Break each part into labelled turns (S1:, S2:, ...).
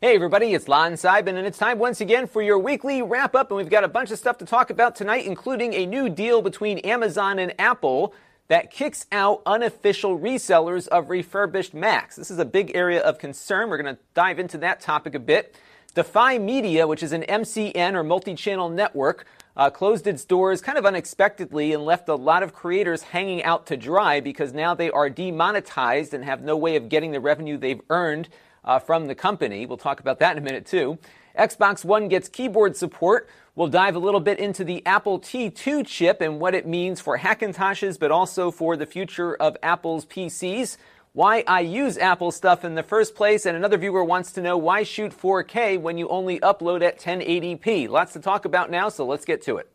S1: Hey everybody, it's Lon Seidman, and it's time once again for your weekly wrap up. And we've got a bunch of stuff to talk about tonight, including a new deal between Amazon and Apple that kicks out unofficial resellers of refurbished Macs. This is a big area of concern. We're going to dive into that topic a bit. Defy Media, which is an MCN or multi channel network, uh, closed its doors kind of unexpectedly and left a lot of creators hanging out to dry because now they are demonetized and have no way of getting the revenue they've earned uh, from the company. We'll talk about that in a minute, too. Xbox One gets keyboard support. We'll dive a little bit into the Apple T2 chip and what it means for Hackintoshes, but also for the future of Apple's PCs. Why I use Apple stuff in the first place, and another viewer wants to know why shoot 4K when you only upload at 1080p. Lots to talk about now, so let's get to it.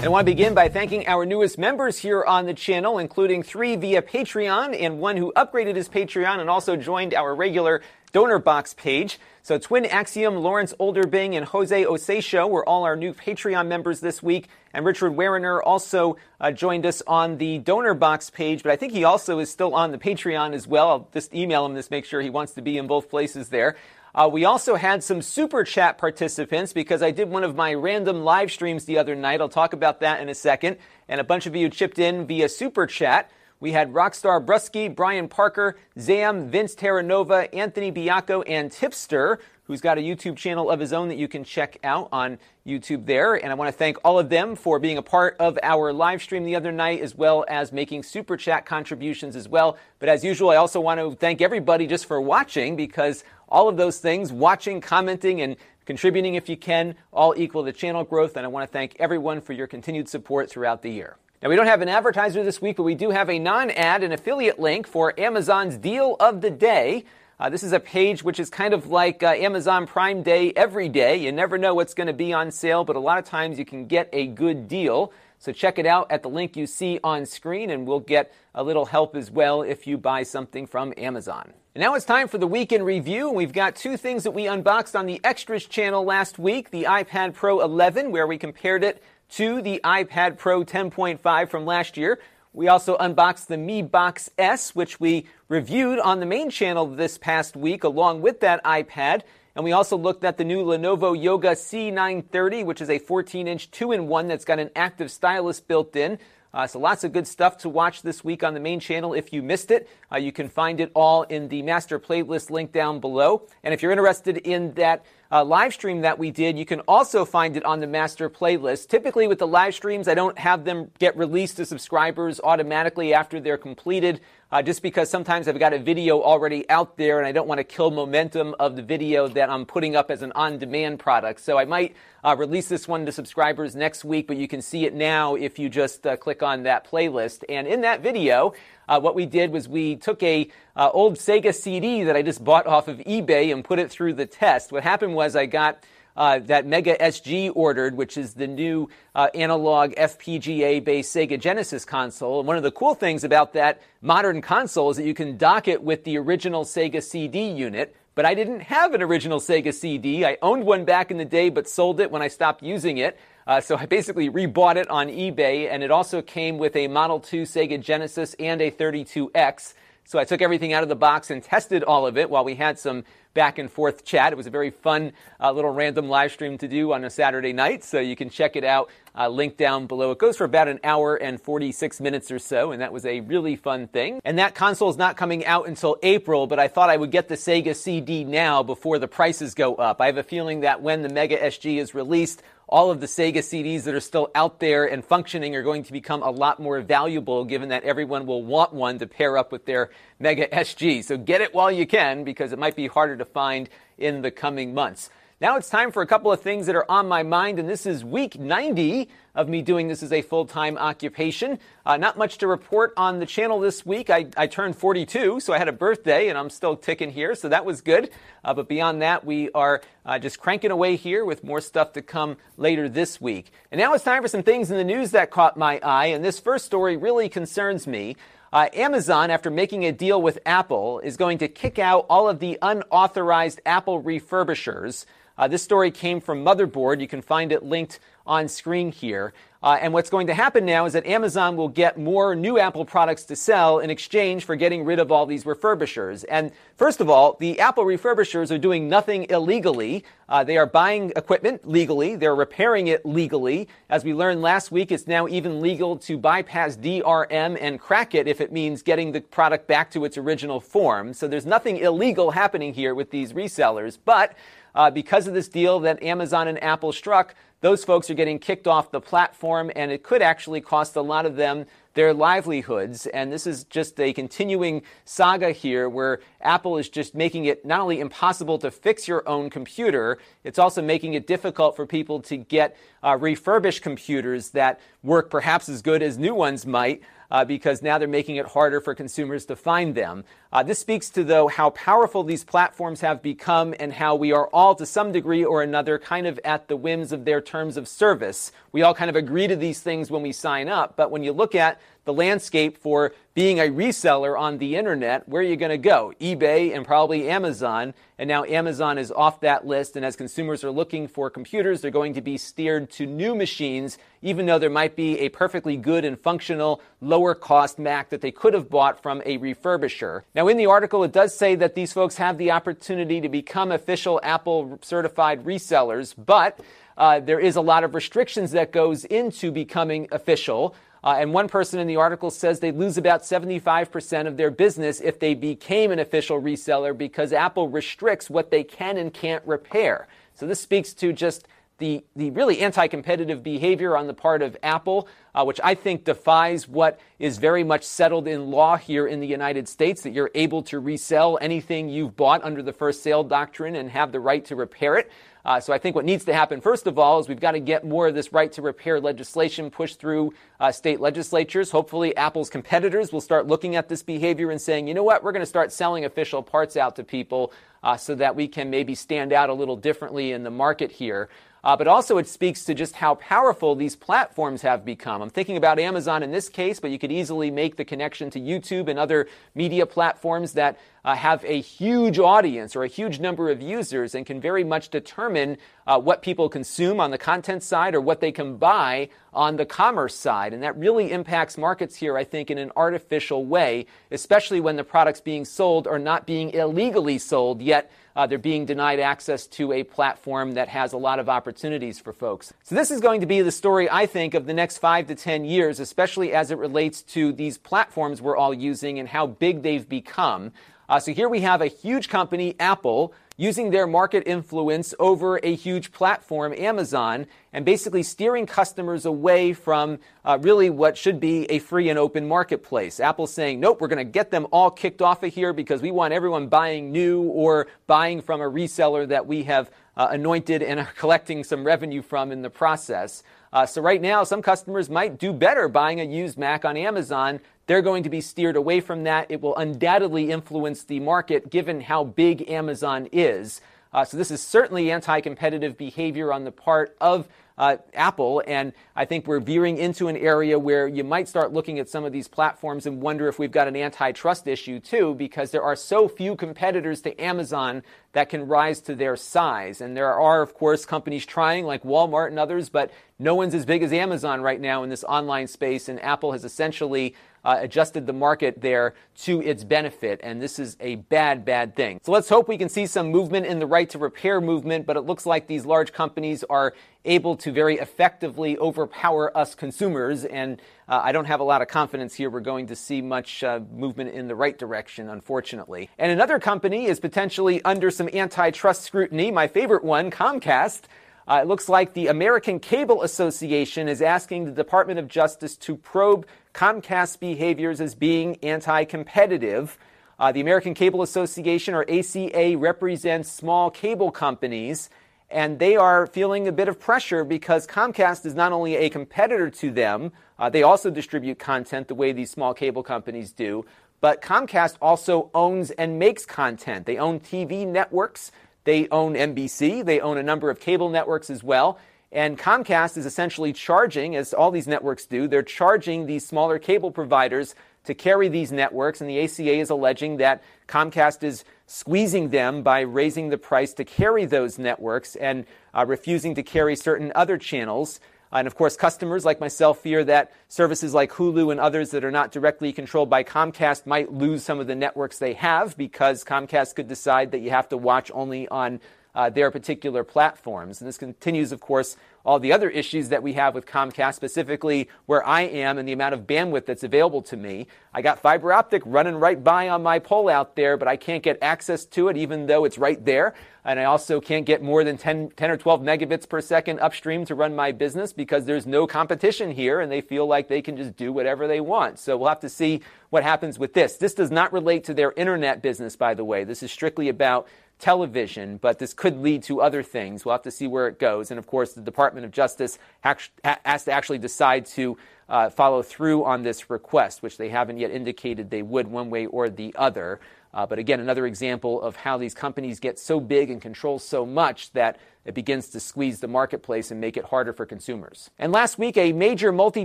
S1: And I want to begin by thanking our newest members here on the channel, including three via Patreon and one who upgraded his Patreon and also joined our regular donor box page. So Twin Axiom, Lawrence Olderbing, and Jose Osesho were all our new Patreon members this week. And Richard Werner also uh, joined us on the donor box page, but I think he also is still on the Patreon as well. I'll just email him to make sure he wants to be in both places there. Uh, we also had some super chat participants because I did one of my random live streams the other night. I'll talk about that in a second. And a bunch of you chipped in via super chat. We had Rockstar Brusky, Brian Parker, Zam, Vince Terranova, Anthony Biacco, and Tipster, who's got a YouTube channel of his own that you can check out on YouTube there. And I want to thank all of them for being a part of our live stream the other night, as well as making super chat contributions as well. But as usual, I also want to thank everybody just for watching because all of those things, watching, commenting, and contributing if you can, all equal to channel growth. And I want to thank everyone for your continued support throughout the year. Now, we don't have an advertiser this week, but we do have a non ad and affiliate link for Amazon's Deal of the Day. Uh, this is a page which is kind of like uh, Amazon Prime Day every day. You never know what's going to be on sale, but a lot of times you can get a good deal. So check it out at the link you see on screen, and we'll get a little help as well if you buy something from Amazon. And now it's time for the weekend review. And we've got two things that we unboxed on the Extras channel last week the iPad Pro 11, where we compared it to the iPad Pro 10.5 from last year. We also unboxed the Mi Box S, which we reviewed on the main channel this past week, along with that iPad. And we also looked at the new Lenovo Yoga C930, which is a 14 inch 2 in 1 that's got an active stylus built in. Uh, so lots of good stuff to watch this week on the main channel. If you missed it, uh, you can find it all in the master playlist link down below. And if you're interested in that uh, live stream that we did, you can also find it on the master playlist. Typically with the live streams, I don't have them get released to subscribers automatically after they're completed uh, just because sometimes I've got a video already out there and I don't want to kill momentum of the video that I'm putting up as an on-demand product. So I might uh, release this one to subscribers next week, but you can see it now if you just uh, click on that playlist. And in that video, uh, what we did was we took a uh, old Sega CD that I just bought off of eBay and put it through the test. What happened was I got uh, that Mega SG ordered, which is the new uh, analog FPGA based Sega Genesis console. And one of the cool things about that modern console is that you can dock it with the original Sega CD unit. But I didn't have an original Sega CD. I owned one back in the day, but sold it when I stopped using it. Uh, so I basically rebought it on eBay, and it also came with a Model 2 Sega Genesis and a 32X. So I took everything out of the box and tested all of it while we had some back and forth chat. It was a very fun uh, little random live stream to do on a Saturday night, so you can check it out. Uh, link down below. It goes for about an hour and 46 minutes or so, and that was a really fun thing. And that console is not coming out until April, but I thought I would get the Sega CD now before the prices go up. I have a feeling that when the Mega SG is released, all of the Sega CDs that are still out there and functioning are going to become a lot more valuable given that everyone will want one to pair up with their Mega SG. So get it while you can because it might be harder to find in the coming months. Now it's time for a couple of things that are on my mind, and this is week 90 of me doing this as a full time occupation. Uh, not much to report on the channel this week. I, I, turned 42, so I had a birthday, and I'm still ticking here, so that was good. Uh, but beyond that, we are uh, just cranking away here with more stuff to come later this week. And now it's time for some things in the news that caught my eye, and this first story really concerns me. Uh, Amazon, after making a deal with Apple, is going to kick out all of the unauthorized Apple refurbishers. Uh, this story came from Motherboard. You can find it linked on screen here. Uh, and what's going to happen now is that Amazon will get more new Apple products to sell in exchange for getting rid of all these refurbishers. And first of all, the Apple refurbishers are doing nothing illegally. Uh, they are buying equipment legally. They're repairing it legally. As we learned last week, it's now even legal to bypass DRM and crack it if it means getting the product back to its original form. So there's nothing illegal happening here with these resellers. But uh, because of this deal that Amazon and Apple struck, those folks are getting kicked off the platform, and it could actually cost a lot of them their livelihoods. And this is just a continuing saga here where Apple is just making it not only impossible to fix your own computer, it's also making it difficult for people to get uh, refurbished computers that work perhaps as good as new ones might uh, because now they're making it harder for consumers to find them. Uh, this speaks to, though, how powerful these platforms have become and how we are all, to some degree or another, kind of at the whims of their terms of service. We all kind of agree to these things when we sign up, but when you look at the landscape for being a reseller on the internet, where are you going to go? eBay and probably Amazon. And now Amazon is off that list. And as consumers are looking for computers, they're going to be steered to new machines, even though there might be a perfectly good and functional, lower cost Mac that they could have bought from a refurbisher. Now, in the article, it does say that these folks have the opportunity to become official Apple certified resellers, but uh, there is a lot of restrictions that goes into becoming official. Uh, and one person in the article says they lose about 75% of their business if they became an official reseller because Apple restricts what they can and can't repair. So this speaks to just the, the really anti competitive behavior on the part of Apple, uh, which I think defies what is very much settled in law here in the United States that you're able to resell anything you've bought under the first sale doctrine and have the right to repair it. Uh, so I think what needs to happen, first of all, is we've got to get more of this right to repair legislation pushed through uh, state legislatures. Hopefully, Apple's competitors will start looking at this behavior and saying, you know what, we're going to start selling official parts out to people uh, so that we can maybe stand out a little differently in the market here. Uh, but also it speaks to just how powerful these platforms have become. I'm thinking about Amazon in this case, but you could easily make the connection to YouTube and other media platforms that uh, have a huge audience or a huge number of users and can very much determine uh, what people consume on the content side or what they can buy on the commerce side. And that really impacts markets here, I think, in an artificial way, especially when the products being sold are not being illegally sold, yet uh, they're being denied access to a platform that has a lot of opportunities for folks. So this is going to be the story, I think, of the next five to 10 years, especially as it relates to these platforms we're all using and how big they've become. Uh, so here we have a huge company, Apple, using their market influence over a huge platform, Amazon, and basically steering customers away from uh, really what should be a free and open marketplace. Apple's saying, nope, we're going to get them all kicked off of here because we want everyone buying new or buying from a reseller that we have uh, anointed and are collecting some revenue from in the process. Uh, so right now, some customers might do better buying a used Mac on Amazon. They're going to be steered away from that. It will undoubtedly influence the market given how big Amazon is. Uh, so this is certainly anti-competitive behavior on the part of uh, Apple, and I think we're veering into an area where you might start looking at some of these platforms and wonder if we've got an antitrust issue too, because there are so few competitors to Amazon that can rise to their size. And there are, of course, companies trying like Walmart and others, but no one's as big as Amazon right now in this online space, and Apple has essentially uh, adjusted the market there to its benefit, and this is a bad, bad thing. So let's hope we can see some movement in the right to repair movement, but it looks like these large companies are able to very effectively overpower us consumers, and uh, I don't have a lot of confidence here we're going to see much uh, movement in the right direction, unfortunately. And another company is potentially under some antitrust scrutiny, my favorite one, Comcast. Uh, it looks like the American Cable Association is asking the Department of Justice to probe Comcast's behaviors as being anti competitive. Uh, the American Cable Association, or ACA, represents small cable companies. And they are feeling a bit of pressure because Comcast is not only a competitor to them, uh, they also distribute content the way these small cable companies do, but Comcast also owns and makes content. They own TV networks, they own NBC, they own a number of cable networks as well. And Comcast is essentially charging, as all these networks do, they're charging these smaller cable providers to carry these networks. And the ACA is alleging that Comcast is squeezing them by raising the price to carry those networks and uh, refusing to carry certain other channels. And of course, customers like myself fear that services like Hulu and others that are not directly controlled by Comcast might lose some of the networks they have because Comcast could decide that you have to watch only on uh, their particular platforms. And this continues, of course, all the other issues that we have with Comcast, specifically where I am and the amount of bandwidth that's available to me. I got fiber optic running right by on my pole out there, but I can't get access to it even though it's right there. And I also can't get more than 10, 10 or 12 megabits per second upstream to run my business because there's no competition here and they feel like they can just do whatever they want. So we'll have to see what happens with this. This does not relate to their internet business, by the way. This is strictly about television, but this could lead to other things. We'll have to see where it goes. And of course, the Department of Justice has to actually decide to uh, follow through on this request, which they haven't yet indicated they would one way or the other. Uh, but again, another example of how these companies get so big and control so much that it begins to squeeze the marketplace and make it harder for consumers. And last week, a major multi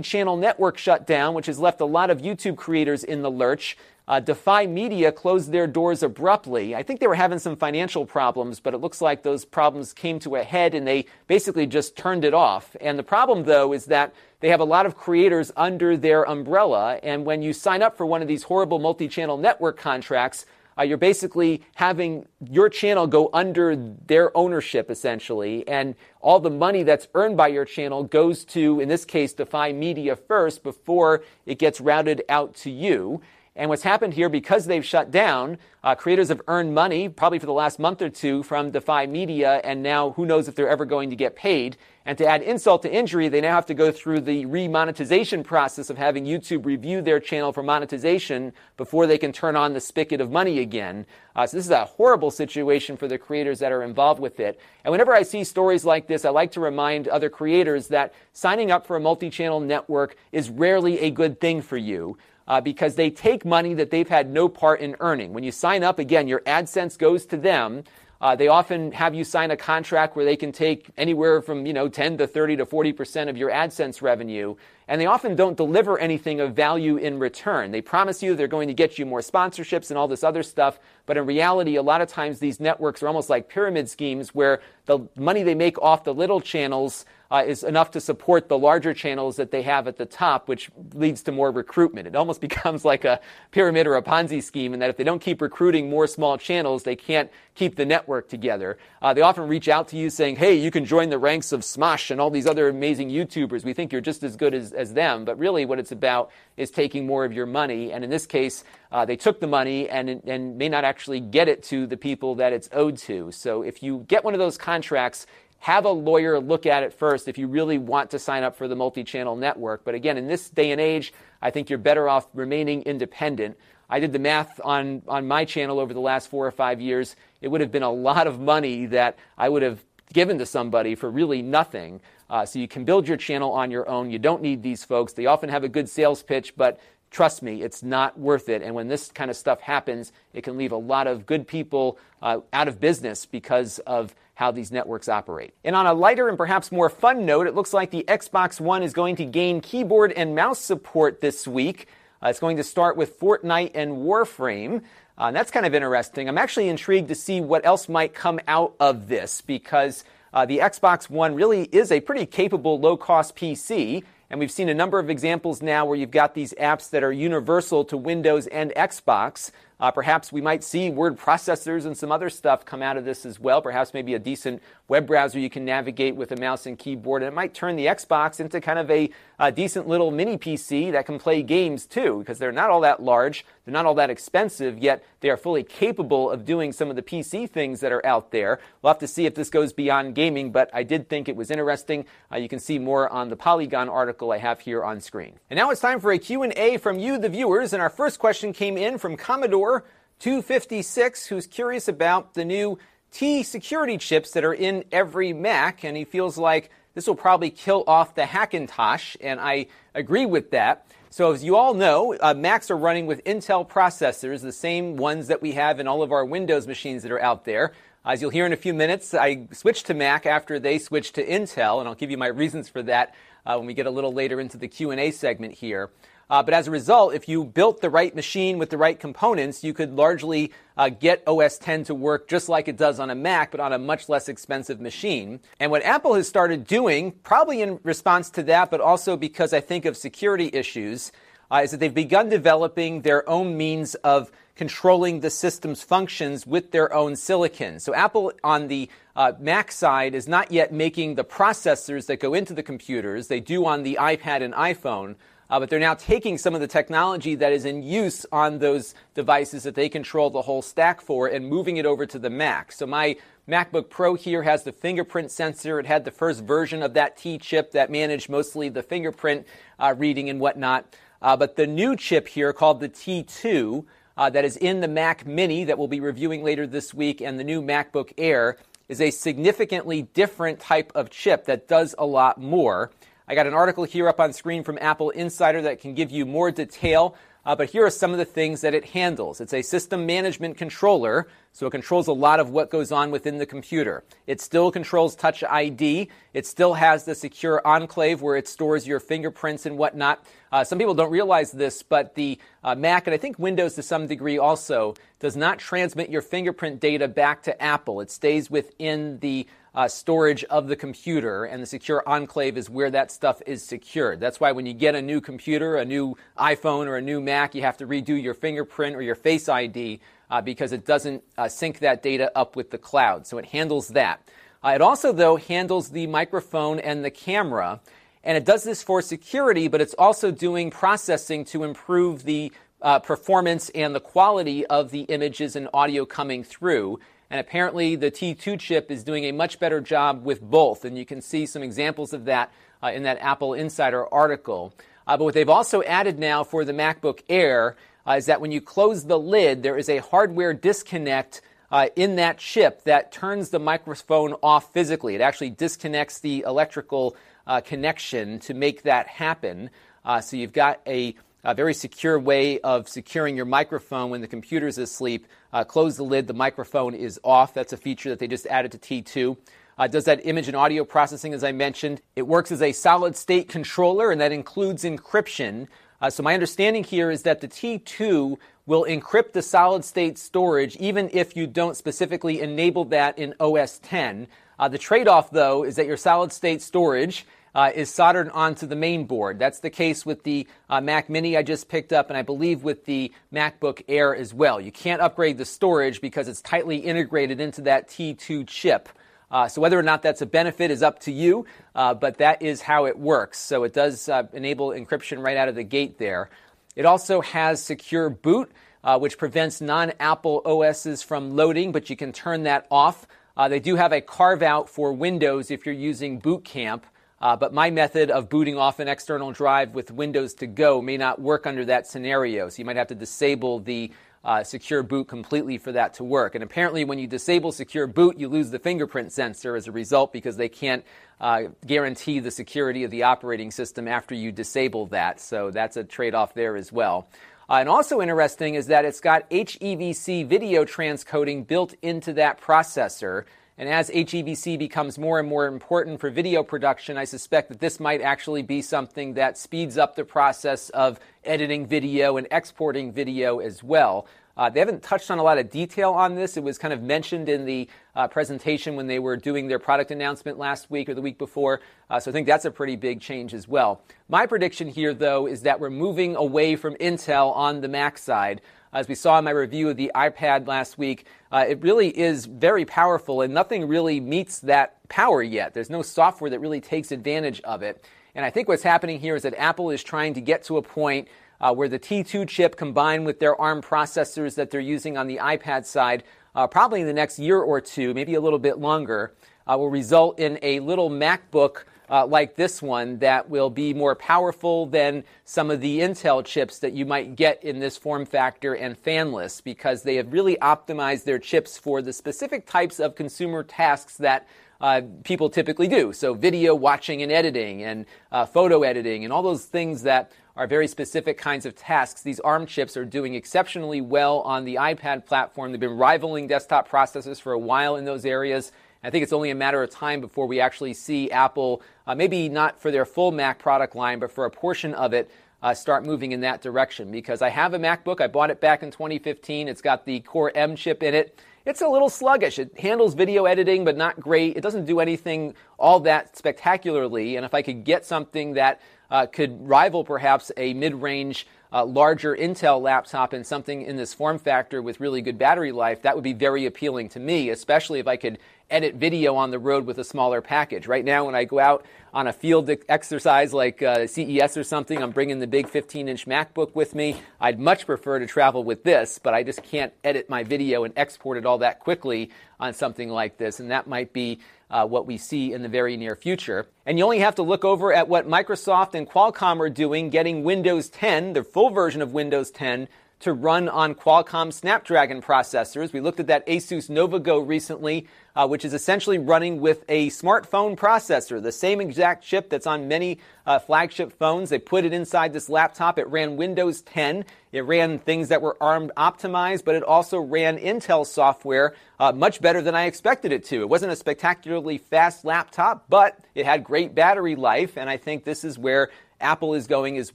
S1: channel network shut down, which has left a lot of YouTube creators in the lurch. Uh, Defy Media closed their doors abruptly. I think they were having some financial problems, but it looks like those problems came to a head and they basically just turned it off. And the problem, though, is that they have a lot of creators under their umbrella. And when you sign up for one of these horrible multi channel network contracts, uh, you're basically having your channel go under their ownership essentially, and all the money that's earned by your channel goes to, in this case, Defy Media first before it gets routed out to you. And what's happened here, because they've shut down, uh, creators have earned money, probably for the last month or two, from Defy Media, and now who knows if they're ever going to get paid. And to add insult to injury, they now have to go through the remonetization process of having YouTube review their channel for monetization before they can turn on the spigot of money again. Uh, so this is a horrible situation for the creators that are involved with it. And whenever I see stories like this, I like to remind other creators that signing up for a multi-channel network is rarely a good thing for you uh, because they take money that they've had no part in earning. When you sign up, again, your AdSense goes to them. Uh, they often have you sign a contract where they can take anywhere from you know 10 to 30 to 40 percent of your AdSense revenue, and they often don't deliver anything of value in return. They promise you they're going to get you more sponsorships and all this other stuff, but in reality, a lot of times these networks are almost like pyramid schemes where the money they make off the little channels uh, is enough to support the larger channels that they have at the top, which leads to more recruitment. It almost becomes like a pyramid or a Ponzi scheme, in that if they don't keep recruiting more small channels, they can't keep the network together. Uh, they often reach out to you saying, hey, you can join the ranks of Smosh and all these other amazing YouTubers. We think you're just as good as, as them. But really, what it's about is taking more of your money. And in this case, uh, they took the money and, and may not actually get it to the people that it's owed to. So if you get one of those contracts, have a lawyer look at it first if you really want to sign up for the multi channel network. But again, in this day and age, I think you're better off remaining independent. I did the math on, on my channel over the last four or five years. It would have been a lot of money that I would have given to somebody for really nothing. Uh, so you can build your channel on your own. You don't need these folks. They often have a good sales pitch, but trust me, it's not worth it. And when this kind of stuff happens, it can leave a lot of good people uh, out of business because of how these networks operate. And on a lighter and perhaps more fun note, it looks like the Xbox One is going to gain keyboard and mouse support this week. Uh, it's going to start with Fortnite and Warframe. Uh, and that's kind of interesting. I'm actually intrigued to see what else might come out of this because uh, the Xbox One really is a pretty capable low cost PC. And we've seen a number of examples now where you've got these apps that are universal to Windows and Xbox. Uh, perhaps we might see word processors and some other stuff come out of this as well. Perhaps maybe a decent web browser you can navigate with a mouse and keyboard. And it might turn the Xbox into kind of a, a decent little mini PC that can play games too, because they're not all that large, they're not all that expensive, yet they are fully capable of doing some of the PC things that are out there. We'll have to see if this goes beyond gaming, but I did think it was interesting. Uh, you can see more on the Polygon article I have here on screen. And now it's time for a Q&A from you, the viewers. And our first question came in from Commodore 256, who's curious about the new T security chips that are in every Mac, and he feels like this will probably kill off the Hackintosh, and I agree with that. So, as you all know, uh, Macs are running with Intel processors, the same ones that we have in all of our Windows machines that are out there. As you'll hear in a few minutes, I switched to Mac after they switched to Intel, and I'll give you my reasons for that uh, when we get a little later into the Q&A segment here. Uh, but as a result, if you built the right machine with the right components, you could largely uh, get OS 10 to work just like it does on a Mac, but on a much less expensive machine. And what Apple has started doing, probably in response to that, but also because I think of security issues, uh, is that they've begun developing their own means of controlling the system's functions with their own silicon. So Apple on the uh, Mac side is not yet making the processors that go into the computers. They do on the iPad and iPhone. Uh, but they're now taking some of the technology that is in use on those devices that they control the whole stack for and moving it over to the Mac. So my MacBook Pro here has the fingerprint sensor. It had the first version of that T chip that managed mostly the fingerprint uh, reading and whatnot. Uh, but the new chip here called the T2 uh, that is in the Mac Mini that we'll be reviewing later this week and the new MacBook Air is a significantly different type of chip that does a lot more. I got an article here up on screen from Apple Insider that can give you more detail uh, but here are some of the things that it handles. It's a system management controller, so it controls a lot of what goes on within the computer. It still controls Touch ID. It still has the secure enclave where it stores your fingerprints and whatnot. Uh, some people don't realize this, but the uh, Mac and I think Windows to some degree also does not transmit your fingerprint data back to Apple. It stays within the uh, storage of the computer, and the secure enclave is where that stuff is secured. That's why when you get a new computer, a new iPhone, or a new Mac, you have to redo your fingerprint or your Face ID uh, because it doesn't uh, sync that data up with the cloud. So it handles that. Uh, it also, though, handles the microphone and the camera. And it does this for security, but it's also doing processing to improve the uh, performance and the quality of the images and audio coming through. And apparently, the T2 chip is doing a much better job with both. And you can see some examples of that uh, in that Apple Insider article. Uh, but what they've also added now for the MacBook Air uh, is that when you close the lid, there is a hardware disconnect uh, in that chip that turns the microphone off physically. It actually disconnects the electrical uh, connection to make that happen. Uh, so you've got a a very secure way of securing your microphone when the computer is asleep. Uh, close the lid, the microphone is off. That's a feature that they just added to T2. Uh, does that image and audio processing, as I mentioned. It works as a solid state controller, and that includes encryption. Uh, so, my understanding here is that the T2 will encrypt the solid state storage even if you don't specifically enable that in OS 10. Uh, the trade off, though, is that your solid state storage uh, is soldered onto the main board. That's the case with the uh, Mac Mini I just picked up, and I believe with the MacBook Air as well. You can't upgrade the storage because it's tightly integrated into that T2 chip. Uh, so whether or not that's a benefit is up to you, uh, but that is how it works. So it does uh, enable encryption right out of the gate there. It also has secure boot, uh, which prevents non-Apple OSs from loading, but you can turn that off. they do have a carve out for Windows if you're using Boot Camp. Uh, but my method of booting off an external drive with Windows to go may not work under that scenario. So you might have to disable the uh, secure boot completely for that to work. And apparently, when you disable secure boot, you lose the fingerprint sensor as a result because they can't uh, guarantee the security of the operating system after you disable that. So that's a trade off there as well. Uh, and also interesting is that it's got HEVC video transcoding built into that processor. And as HEVC becomes more and more important for video production, I suspect that this might actually be something that speeds up the process of editing video and exporting video as well. Uh, they haven't touched on a lot of detail on this. It was kind of mentioned in the uh, presentation when they were doing their product announcement last week or the week before. Uh, so I think that's a pretty big change as well. My prediction here, though, is that we're moving away from Intel on the Mac side. As we saw in my review of the iPad last week, uh, it really is very powerful, and nothing really meets that power yet. There's no software that really takes advantage of it. And I think what's happening here is that Apple is trying to get to a point uh, where the T2 chip combined with their ARM processors that they're using on the iPad side, uh, probably in the next year or two, maybe a little bit longer, uh, will result in a little MacBook uh, like this one that will be more powerful than some of the Intel chips that you might get in this form factor and fanless because they have really optimized their chips for the specific types of consumer tasks that uh, people typically do. So, video watching and editing, and uh, photo editing, and all those things that are very specific kinds of tasks. These ARM chips are doing exceptionally well on the iPad platform. They've been rivaling desktop processors for a while in those areas. I think it's only a matter of time before we actually see Apple, uh, maybe not for their full Mac product line, but for a portion of it, uh, start moving in that direction. Because I have a MacBook, I bought it back in 2015. It's got the Core M chip in it. It's a little sluggish. It handles video editing, but not great. It doesn't do anything all that spectacularly. And if I could get something that uh, could rival perhaps a mid range uh, larger Intel laptop and something in this form factor with really good battery life, that would be very appealing to me, especially if I could edit video on the road with a smaller package. Right now, when I go out on a field exercise like uh, CES or something, I'm bringing the big 15 inch MacBook with me. I'd much prefer to travel with this, but I just can't edit my video and export it all that quickly on something like this, and that might be uh, what we see in the very near future. And you only have to look over at what Microsoft and Qualcomm are doing, getting Windows 10, the full version of Windows 10, to run on Qualcomm Snapdragon processors. We looked at that Asus NovaGo recently, uh, which is essentially running with a smartphone processor, the same exact chip that's on many uh, flagship phones. They put it inside this laptop. It ran Windows 10. It ran things that were ARM optimized, but it also ran Intel software uh, much better than I expected it to. It wasn't a spectacularly fast laptop, but it had great battery life, and I think this is where Apple is going as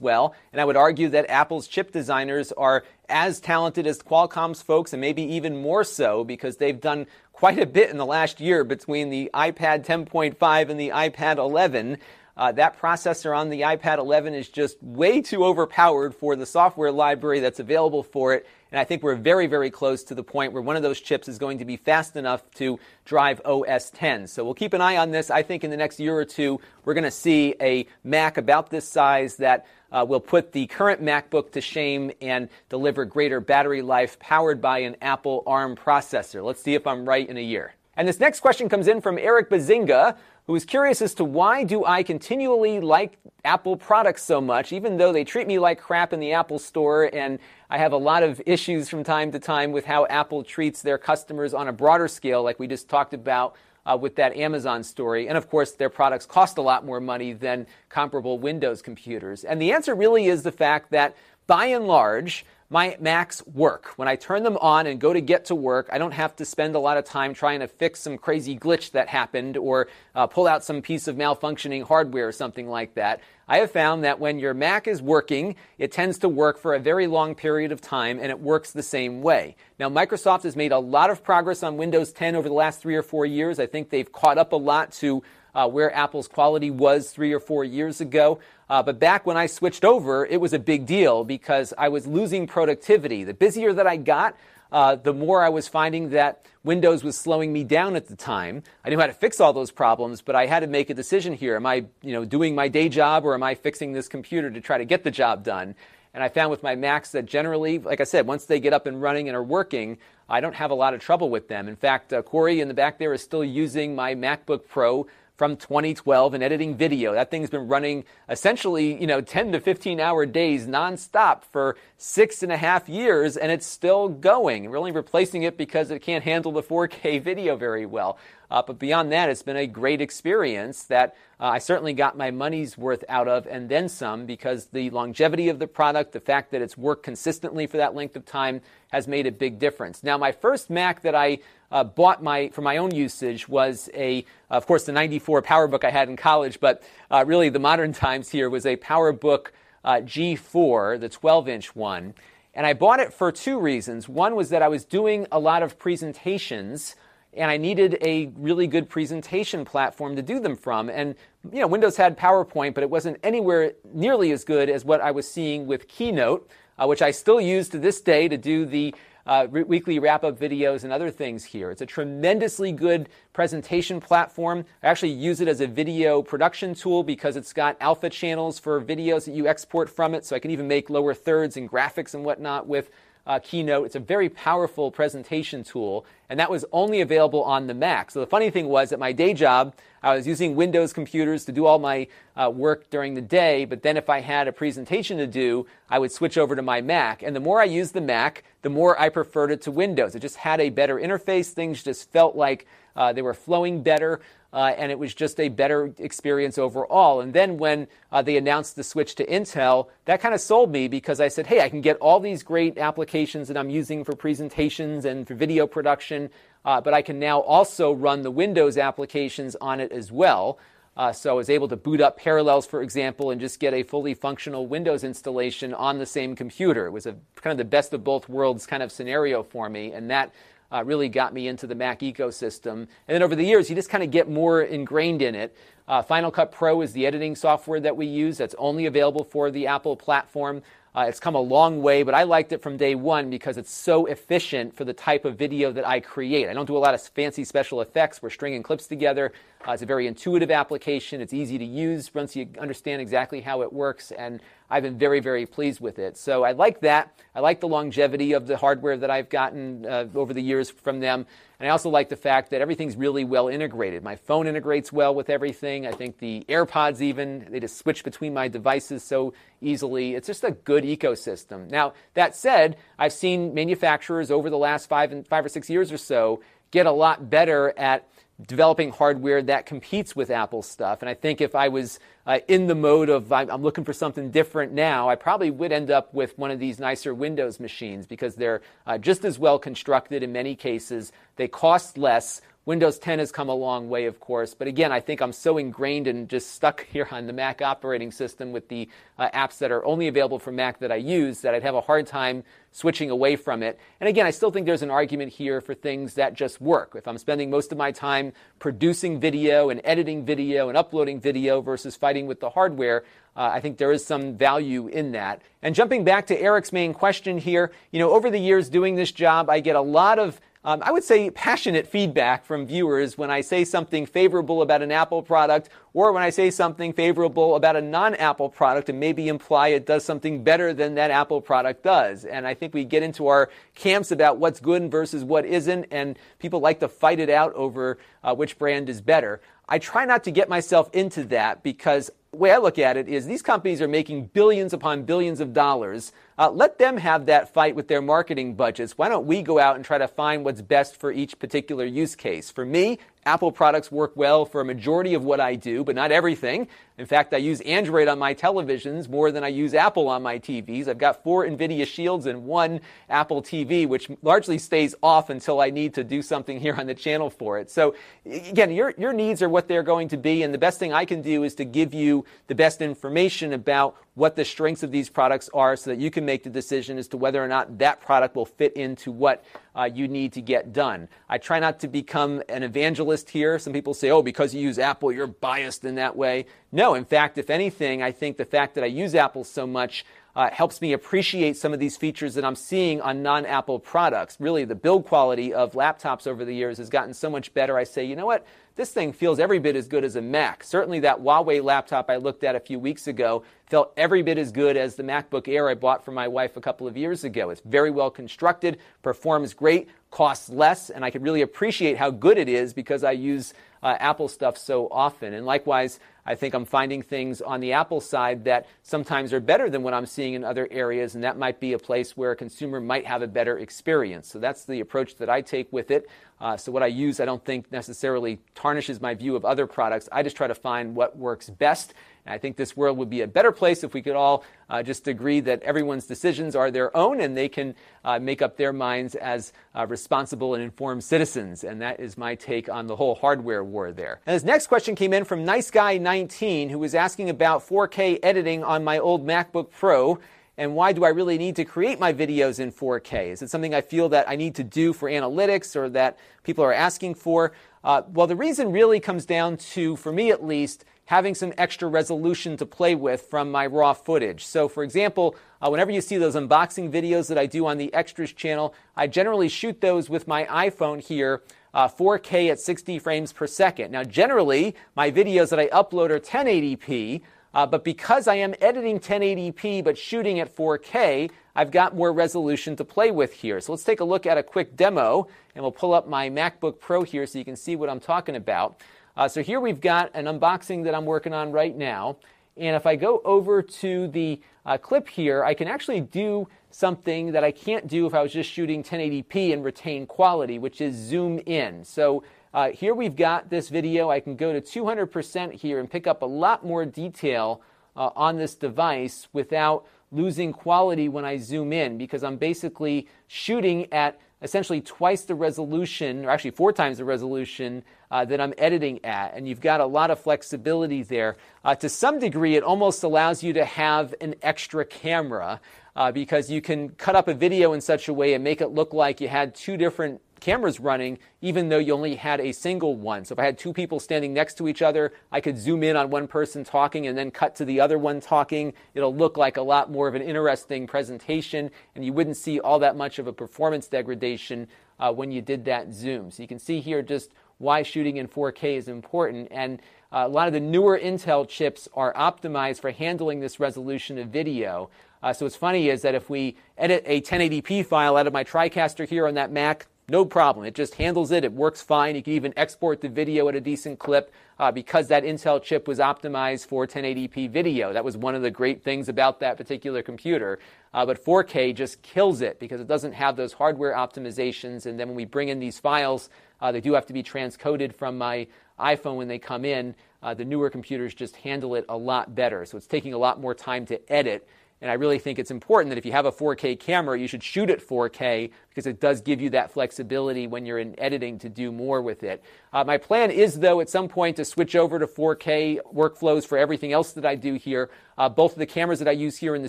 S1: well. And I would argue that Apple's chip designers are as talented as Qualcomm's folks, and maybe even more so because they've done quite a bit in the last year between the iPad 10.5 and the iPad 11. Uh, that processor on the iPad 11 is just way too overpowered for the software library that's available for it. And I think we're very, very close to the point where one of those chips is going to be fast enough to drive OS 10. So we'll keep an eye on this. I think in the next year or two, we're going to see a Mac about this size that uh, will put the current MacBook to shame and deliver greater battery life powered by an Apple ARM processor. Let's see if I'm right in a year. And this next question comes in from Eric Bazinga, who is curious as to why do I continually like Apple products so much, even though they treat me like crap in the Apple store, and I have a lot of issues from time to time with how Apple treats their customers on a broader scale, like we just talked about uh, with that Amazon story. And of course, their products cost a lot more money than comparable Windows computers. And the answer really is the fact that, by and large, my Macs work. When I turn them on and go to get to work, I don't have to spend a lot of time trying to fix some crazy glitch that happened or uh, pull out some piece of malfunctioning hardware or something like that. I have found that when your Mac is working, it tends to work for a very long period of time and it works the same way. Now, Microsoft has made a lot of progress on Windows 10 over the last three or four years. I think they've caught up a lot to uh, where Apple's quality was three or four years ago. Uh, but back when I switched over, it was a big deal because I was losing productivity. The busier that I got, uh, the more I was finding that Windows was slowing me down at the time. I knew how to fix all those problems, but I had to make a decision here. Am I, you know, doing my day job or am I fixing this computer to try to get the job done? And I found with my Macs that generally, like I said, once they get up and running and are working, I don't have a lot of trouble with them. In fact, uh, Corey in the back there is still using my MacBook Pro from 2012 and editing video. That thing's been running essentially, you know, 10 to 15 hour days nonstop for six and a half years, and it's still going. We're only replacing it because it can't handle the 4K video very well. Uh, but beyond that, it's been a great experience that uh, I certainly got my money's worth out of and then some because the longevity of the product, the fact that it's worked consistently for that length of time, has made a big difference. Now, my first Mac that I uh, bought my for my own usage was a, of course, the '94 PowerBook I had in college, but uh, really the modern times here was a PowerBook uh, G4, the 12-inch one. And I bought it for two reasons. One was that I was doing a lot of presentations and I needed a really good presentation platform to do them from. And you know, Windows had PowerPoint, but it wasn't anywhere nearly as good as what I was seeing with Keynote, uh, which I still use to this day to do the uh, re- weekly wrap up videos and other things here. It's a tremendously good presentation platform. I actually use it as a video production tool because it's got alpha channels for videos that you export from it, so I can even make lower thirds and graphics and whatnot with uh, Keynote. It's a very powerful presentation tool, and that was only available on the Mac. So the funny thing was, at my day job, I was using Windows computers to do all my uh, work during the day, but then if I had a presentation to do, I would switch over to my Mac. And the more I used the Mac, the more I preferred it to Windows. It just had a better interface. Things just felt like uh, they were flowing better. Uh, and it was just a better experience overall. And then when uh, they announced the switch to Intel, that kind of sold me because I said, hey, I can get all these great applications that I'm using for presentations and for video production, uh, but I can now also run the Windows applications on it as well. Uh, so I was able to boot up Parallels, for example, and just get a fully functional Windows installation on the same computer. It was a kind of the best of both worlds kind of scenario for me, and that uh, really got me into the Mac ecosystem. And then over the years, you just kind of get more ingrained in it. Uh, Final Cut Pro is the editing software that we use that's only available for the Apple platform. Uh, it's come a long way, but I liked it from day one because it's so efficient for the type of video that I create. I don't do a lot of fancy special effects. We're stringing clips together. Uh, it's a very intuitive application. It's easy to use once you understand exactly how it works, and I've been very, very pleased with it. So I like that. I like the longevity of the hardware that I've gotten uh, over the years from them. And I also like the fact that everything's really well integrated. My phone integrates well with everything. I think the AirPods, even, they just switch between my devices so easily. It's just a good ecosystem. Now, that said, I've seen manufacturers over the last five, and, five or six years or so get a lot better at developing hardware that competes with Apple stuff. And I think if I was uh, in the mode of I'm looking for something different now, I probably would end up with one of these nicer Windows machines because they're uh, just as well constructed in many cases. They cost less. Windows 10 has come a long way, of course, but again, I think I'm so ingrained and just stuck here on the Mac operating system with the uh, apps that are only available for Mac that I use that I'd have a hard time switching away from it. And again, I still think there's an argument here for things that just work. If I'm spending most of my time producing video and editing video and uploading video versus fighting with the hardware, uh, I think there is some value in that. And jumping back to Eric's main question here, you know, over the years doing this job, I get a lot of um, I would say passionate feedback from viewers when I say something favorable about an Apple product or when I say something favorable about a non Apple product and maybe imply it does something better than that Apple product does. And I think we get into our camps about what's good versus what isn't, and people like to fight it out over uh, which brand is better. I try not to get myself into that because the way I look at it is these companies are making billions upon billions of dollars. Uh, let them have that fight with their marketing budgets. Why don't we go out and try to find what's best for each particular use case? For me, Apple products work well for a majority of what I do, but not everything. In fact, I use Android on my televisions more than I use Apple on my TVs. I've got four NVIDIA Shields and one Apple TV, which largely stays off until I need to do something here on the channel for it. So again, your, your needs are what they're going to be, and the best thing I can do is to give you the best information about what the strengths of these products are so that you can make the decision as to whether or not that product will fit into what uh, you need to get done. I try not to become an evangelist here. Some people say, oh, because you use Apple, you're biased in that way. No, in fact, if anything, I think the fact that I use Apple so much uh, helps me appreciate some of these features that I'm seeing on non Apple products. Really, the build quality of laptops over the years has gotten so much better. I say, you know what? This thing feels every bit as good as a Mac. Certainly, that Huawei laptop I looked at a few weeks ago felt every bit as good as the MacBook Air I bought for my wife a couple of years ago. It's very well constructed, performs great, costs less, and I can really appreciate how good it is because I use uh, Apple stuff so often. And likewise, I think I'm finding things on the Apple side that sometimes are better than what I'm seeing in other areas, and that might be a place where a consumer might have a better experience. So that's the approach that I take with it. Uh, so what I use, I don't think necessarily tarnishes my view of other products. I just try to find what works best and I think this world would be a better place if we could all uh, just agree that everyone's decisions are their own and they can uh, make up their minds as uh, responsible and informed citizens. And that is my take on the whole hardware war there. And this next question came in from Nice Guy 19, who was asking about 4K editing on my old MacBook Pro and why do I really need to create my videos in 4K? Is it something I feel that I need to do for analytics or that people are asking for? Uh, well, the reason really comes down to, for me at least, having some extra resolution to play with from my raw footage. So, for example, uh, whenever you see those unboxing videos that I do on the Extras channel, I generally shoot those with my iPhone here. Uh, 4K at 60 frames per second. Now, generally, my videos that I upload are 1080p, Uh, but because I am editing 1080p but shooting at 4K, I've got more resolution to play with here. So let's take a look at a quick demo, and we'll pull up my MacBook Pro here so you can see what I'm talking about. Uh, so here we've got an unboxing that I'm working on right now. And if I go over to the uh, clip here, I can actually do something that I can't do if I was just shooting 1080p and retain quality, which is zoom in. So uh, here we've got this video. I can go to 200% here and pick up a lot more detail uh, on this device without losing quality when I zoom in because I'm basically shooting at essentially twice the resolution, or actually four times the resolution uh, that I'm editing at. And you've got a lot of flexibility there. Uh, to some degree, it almost allows you to have an extra camera uh, because you can cut up a video in such a way and make it look like you had two different cameras running, even though you only had a single one. So if I had two people standing next to each other, I could zoom in on one person talking and then cut to the other one talking. It'll look like a lot more of an interesting presentation, and you wouldn't see all that much of a performance degradation uh, when you did that zoom. So you can see here just why shooting in 4K is important. And uh, a lot of the newer Intel chips are optimized for handling this resolution of video. Uh, so what's funny is that if we edit a 1080p file out of my TriCaster here on that Mac, no problem. It just handles it. It works fine. You can even export the video at a decent clip uh, because that Intel chip was optimized for 1080p video. That was one of the great things about that particular computer. Uh, but 4K just kills it because it doesn't have those hardware optimizations. And then when we bring in these files, uh, they do have to be transcoded from my iPhone when they come in. Uh, the newer computers just handle it a lot better. So it's taking a lot more time to edit. And I really think it's important that if you have a 4K camera, you should shoot at 4K because it does give you that flexibility when you're in editing to do more with it. Uh, my plan is, though, at some point to switch over to 4K workflows for everything else that I do here. Uh, both of the cameras that I use here in the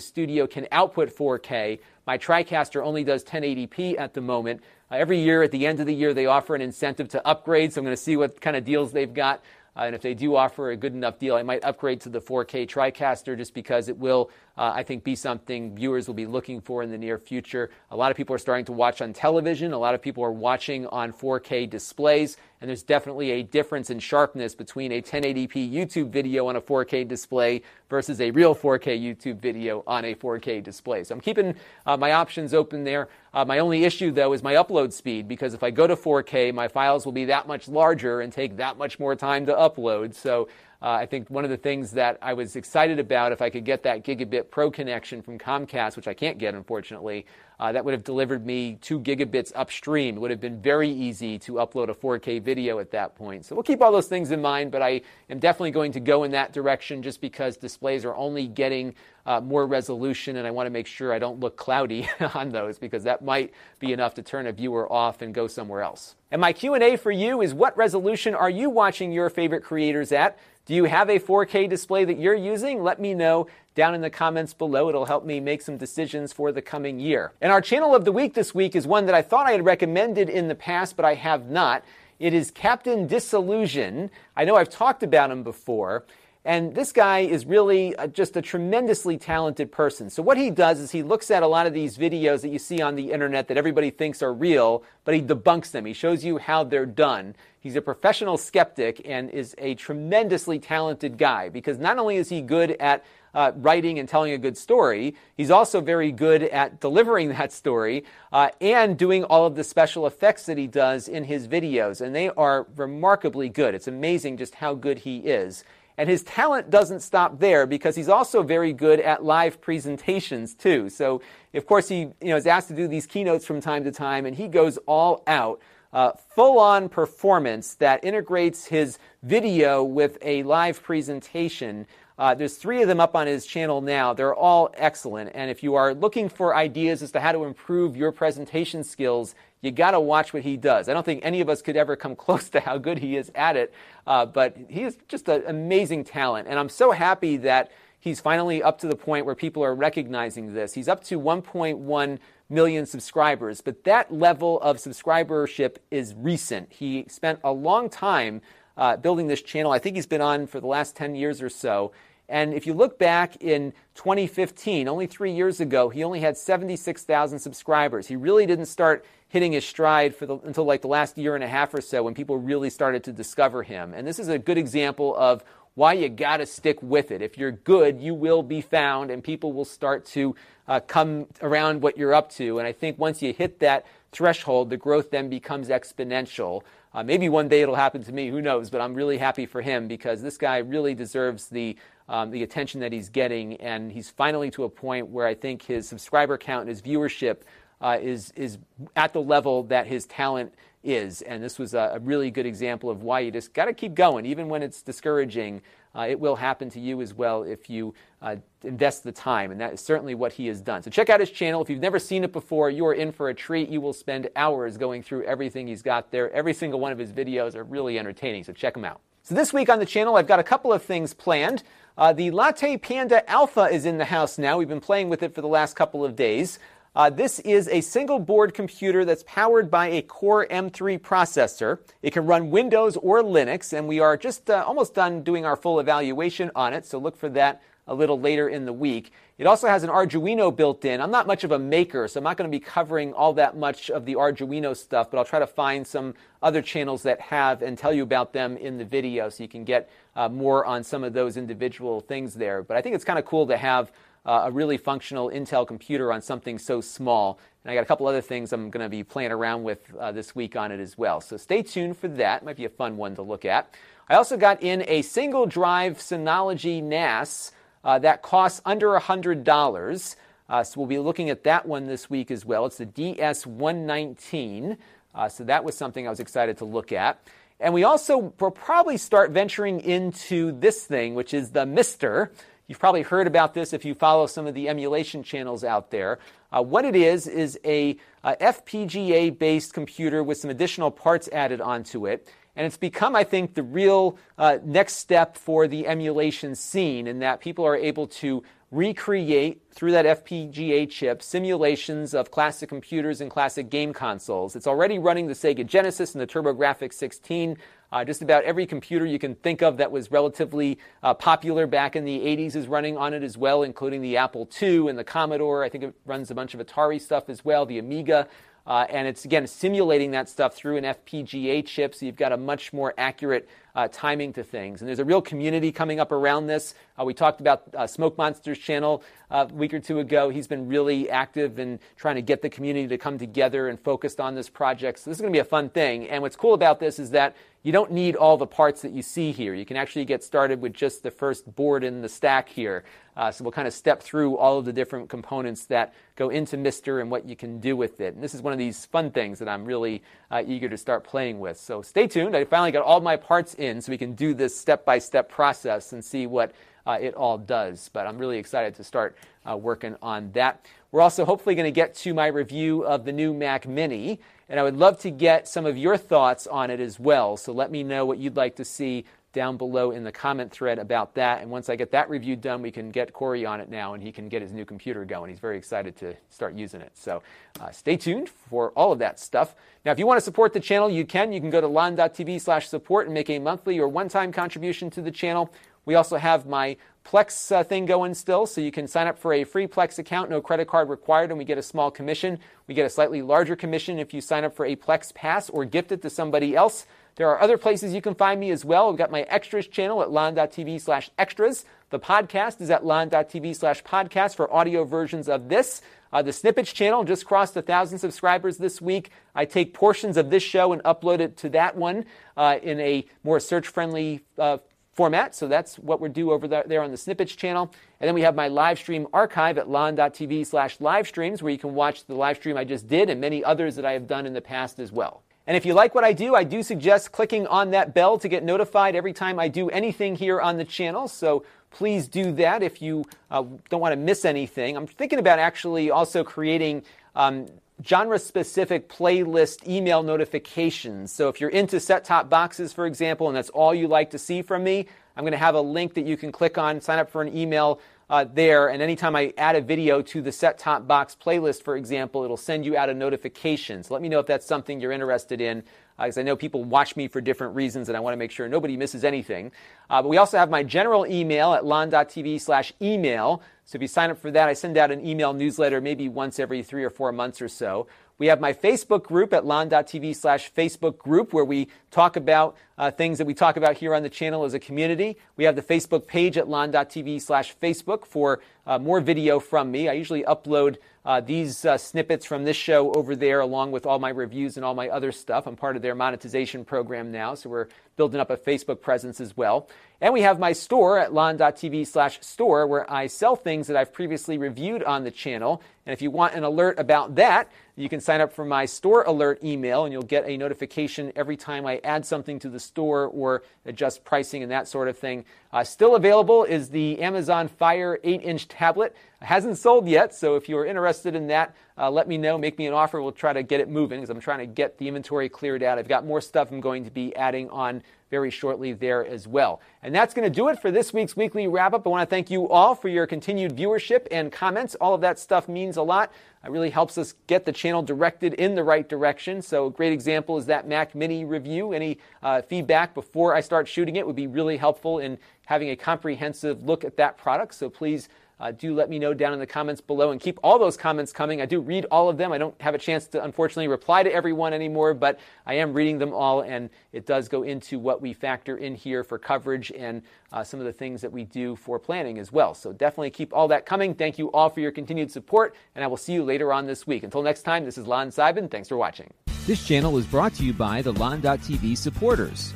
S1: studio can output 4K. My TriCaster only does 1080p at the moment. Uh, every year, at the end of the year, they offer an incentive to upgrade, so I'm going to see what kind of deals they've got. Uh, and if they do offer a good enough deal, I might upgrade to the 4K TriCaster just because it will, uh, I think, be something viewers will be looking for in the near future. A lot of people are starting to watch on television. A lot of people are watching on 4K displays. And there's definitely a difference in sharpness between a 1080p YouTube video on a 4K display versus a real 4K YouTube video on a 4K display. So I'm keeping uh, my options open there. Uh, my only issue, though, is my upload speed because if I go to 4K, my files will be that much larger and take that much more time to upload. So uh, I think one of the things that I was excited about, if I could get that gigabit pro connection from Comcast, which I can't get unfortunately, uh, that would have delivered me two gigabits upstream. It would have been very easy to upload a 4K video at that point. So we'll keep all those things in mind, but I am definitely going to go in that direction just because displays are only getting uh, more resolution, and I want to make sure I don't look cloudy on those because that might be enough to turn a viewer off and go somewhere else. And my Q&A for you is what resolution are you watching your favorite creators at? Do you have a 4K display that you're using? Let me know down in the comments below. It'll help me make some decisions for the coming year. And our channel of the week this week is one that I thought I had recommended in the past, but I have not. It is Captain Disillusion. I know I've talked about him before. And this guy is really a, just a tremendously talented person. So, what he does is he looks at a lot of these videos that you see on the internet that everybody thinks are real, but he debunks them. He shows you how they're done. He's a professional skeptic and is a tremendously talented guy because not only is he good at uh, writing and telling a good story. He's also very good at delivering that story uh, and doing all of the special effects that he does in his videos. And they are remarkably good. It's amazing just how good he is. And his talent doesn't stop there because he's also very good at live presentations too. So, of course, he you know, is asked to do these keynotes from time to time, and he goes all out. Uh, full on performance that integrates his video with a live presentation. Uh, there's three of them up on his channel now. They're all excellent. And if you are looking for ideas as to how to improve your presentation skills, you got to watch what he does. I don't think any of us could ever come close to how good he is at it, uh, but he is just an amazing talent. And I'm so happy that he's finally up to the point where people are recognizing this. He's up to 1.1 million subscribers, but that level of subscribership is recent. He spent a long time uh, building this channel. I think he's been on for the last 10 years or so. And if you look back in 2015, only three years ago, he only had 76,000 subscribers. He really didn't start hitting his stride the, until like the last year and a half or so when people really started to discover him. And this is a good example of why you got to stick with it. If you're good, you will be found, and people will start to uh, come around what you're up to. And I think once you hit that threshold, the growth then becomes exponential. Uh, maybe one day it'll happen to me, who knows? But I'm really happy for him because this guy really deserves the um, the attention that he's getting, and he's finally to a point where I think his subscriber count and his viewership uh, is is at the level that his talent is. And this was a, a really good example of why you just got to keep going, even when it's discouraging. Uh, it will happen to you as well if you uh, invest the time, and that is certainly what he has done. So check out his channel. If you've never seen it before, you are in for a treat. You will spend hours going through everything he's got there. Every single one of his videos are really entertaining, so check them out. So this week on the channel, I've got a couple of things planned. Uh, the LattePanda Alpha is in the house now. We've been playing with it for the last couple of days. Uh, this is a single board computer that's powered by a Core M3 processor. It can run Windows or Linux, and we are just uh, almost done doing our full evaluation on it, so look for that a little later in the week. It also has an Arduino built in. I'm not much of a maker, so I'm not going to be covering all that much of the Arduino stuff, but I'll try to find some other channels that have and tell you about them in the video so you can get uh, more on some of those individual things there. But I think it's kind of cool to have uh, a really functional Intel computer on something so small. And I got a couple other things I'm going to be playing around with uh, this week on it as well. So stay tuned for that. Might be a fun one to look at. I also got in a single drive Synology NAS uh, that costs under $100. Uh, so we'll be looking at that one this week as well. It's the DS119. Uh, so that was something I was excited to look at. And we also will probably start venturing into this thing, which is the MiSTer. You've probably heard about this if you follow some of the emulation channels out there. Uh, what it is is a, a FPGA based computer with some additional parts added onto it. And it's become, I think, the real uh, next step for the emulation scene in that people are able to recreate through that FPGA chip simulations of classic computers and classic game consoles. It's already running the Sega Genesis and the TurboGrafx 16. Uh, just about every computer you can think of that was relatively uh, popular back in the 80s is running on it as well, including the Apple II and the Commodore. I think it runs a bunch of Atari stuff as well, the Amiga. Uh, and it's again simulating that stuff through an FPGA chip, so you've got a much more accurate uh, timing to things. And there's a real community coming up around this. Uh, we talked about uh, Smoke Monster's channel uh, a week or two ago. He's been really active in trying to get the community to come together and focused on this project. So this is going to be a fun thing. And what's cool about this is that you don't need all the parts that you see here. You can actually get started with just the first board in the stack here. Uh, so we'll kind of step through all of the different components that go into MiSTer and what you can do with it. And this is one of these fun things that I'm really uh, eager to start playing with. So stay tuned. I finally got all my parts in so we can do this step by step process and see what uh, it all does. But I'm really excited to start uh, working on that. We're also hopefully going to get to my review of the new Mac Mini. And I would love to get some of your thoughts on it as well. So let me know what you'd like to see down below in the comment thread about that. And once I get that review done, we can get Corey on it now and he can get his new computer going. He's very excited to start using it. So uh, stay tuned for all of that stuff. Now, if you want to support the channel, you can. You can go to lon.tv slash support and make a monthly or one time contribution to the channel. We also have my Plex uh, thing going still, so you can sign up for a free Plex account, no credit card required, and we get a small commission. We get a slightly larger commission if you sign up for a Plex Pass or gift it to somebody else. There are other places you can find me as well. We've got my extras channel at lon.tv slash extras. The podcast is at lon.tv slash podcast for audio versions of this. Uh, the Snippets channel just crossed a thousand subscribers this week. I take portions of this show and upload it to that one uh, in a more search friendly uh, format. So that's what we're do over there on the Snippets channel. And then we have my live stream archive at lon.tv slash live streams where you can watch the live stream I just did and many others that I have done in the past as well. And if you like what I do, I do suggest clicking on that bell to get notified every time I do anything here on the channel. So please do that if you uh, don't want to miss anything. I'm thinking about actually also creating um, genre specific playlist email notifications. So if you're into set top boxes, for example, and that's all you like to see from me, I'm going to have a link that you can click on, sign up for an email uh, there. And anytime I add a video to the set top box playlist, for example, it'll send you out a notification. So let me know if that's something you're interested in, because uh, I know people watch me for different reasons, and I want to make sure nobody misses anything. Uh, but we also have my general email at lon.tv slash email. So if you sign up for that, I send out an email newsletter maybe once every three or four months or so, We have my Facebook group at lon.tv slash Facebook group where we talk about uh, things that we talk about here on the channel as a community. We have the Facebook page at lon.tv slash Facebook for uh, more video from me. I usually upload uh, these uh, snippets from this show over there along with all my reviews and all my other stuff. I'm part of their monetization program now, so we're building up a Facebook presence as well. And we have my store at lon.tv slash store where I sell things that I've previously reviewed on the channel. And if you want an alert about that, you can sign up for my store alert email and you'll get a notification every time I add something to the store or adjust pricing and that sort of thing. Uh, still available is the Amazon Fire 8 inch tablet. It hasn't sold yet, so if you're interested in that, uh, let me know. Make me an offer. We'll try to get it moving because I'm trying to get the inventory cleared out. I've got more stuff I'm going to be adding on very shortly there as well. And that's going to do it for this week's weekly wrap up. I want to thank you all for your continued viewership and comments. All of that stuff means a lot. It really helps us get the channel directed in the right direction. So, a great example is that Mac Mini review. Any uh, feedback before I start shooting it would be really helpful in having a comprehensive look at that product. So, please uh, do let me know down in the comments below and keep all those comments coming. I do read all of them. I don't have a chance to, unfortunately, reply to everyone anymore, but I am reading them all, and it does go into what we factor in here for coverage and uh, some of the things that we do for planning as well. So definitely keep all that coming. Thank you all for your continued support, and I will see you later on this week. Until next time, this is Lon Seidman. Thanks for watching.
S2: This channel is brought to you by the Lon.TV supporters,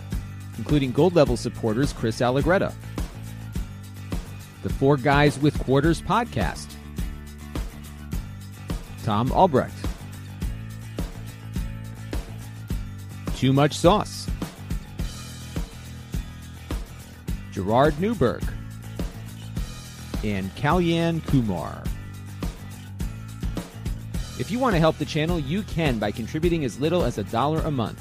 S2: including gold level supporters Chris Allegretta the Four Guys with Quarters podcast. Tom Albrecht. Too Much Sauce. Gerard Newberg. And Kalyan Kumar. If you want to help the channel, you can by contributing as little as a dollar a month.